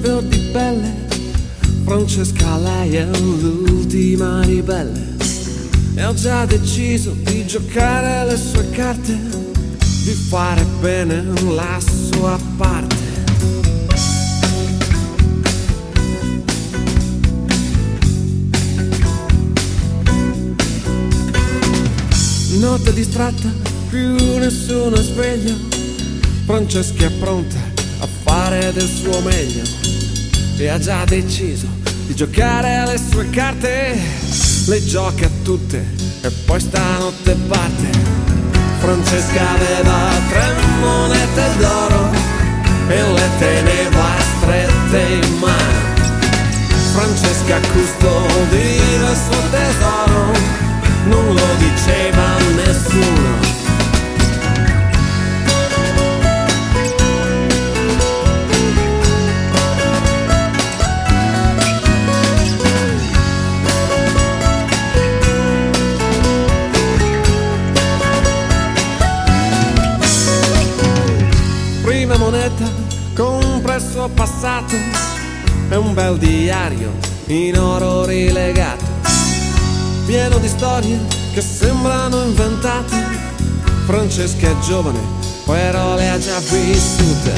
fior di pelle. Francesca lei è l'ultima ribelle e ho già deciso di giocare le sue carte, di fare bene la sua parte. Notte distratta, più nessuno è sveglio. Francesca è pronta a fare del suo meglio e ha già deciso di giocare alle sue carte. Le gioca tutte e poi stanotte parte. Francesca aveva tre monete d'oro e le teneva Prima moneta, compra il suo passato, è un bel diario in oro rilegato pieno di storie che sembrano inventate. Francesca è giovane, però le ha già vissute.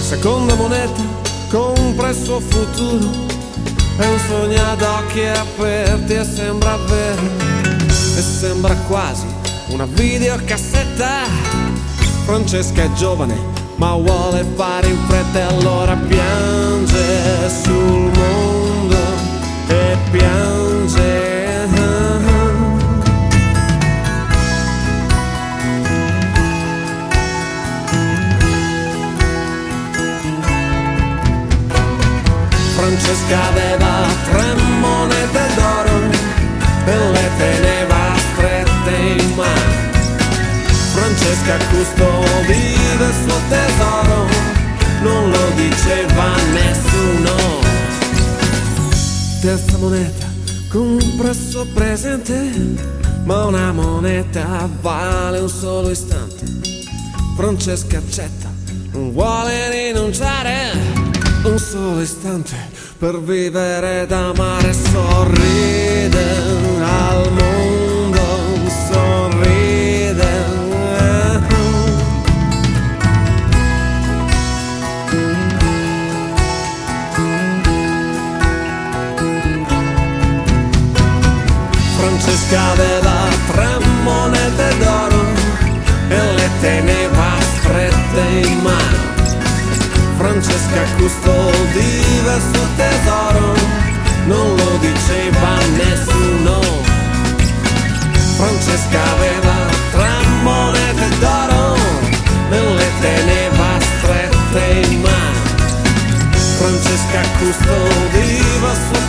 Seconda moneta, compra il suo futuro. È un sogno ad occhi aperti e sembra vero. E sembra quasi una videocassetta. Francesca è giovane, ma vuole fare in fretta e allora piange sul mondo e piange. Francesca le teneva strette in mano. Francesca custodiva il suo tesoro, non lo diceva nessuno. Terza moneta, suo presente, ma una moneta vale un solo istante. Francesca accetta, non vuole rinunciare, un solo istante per vivere d'amare sorride al mondo, sorride. Francesca aveva tre monete d'oro e le teneva strette in mano. Francesca custodiva il suo tesoro, non lo diceva nessuno. Francesca aveva tre monete d'oro e le teneva strette in mano. Francesca custodiva il suo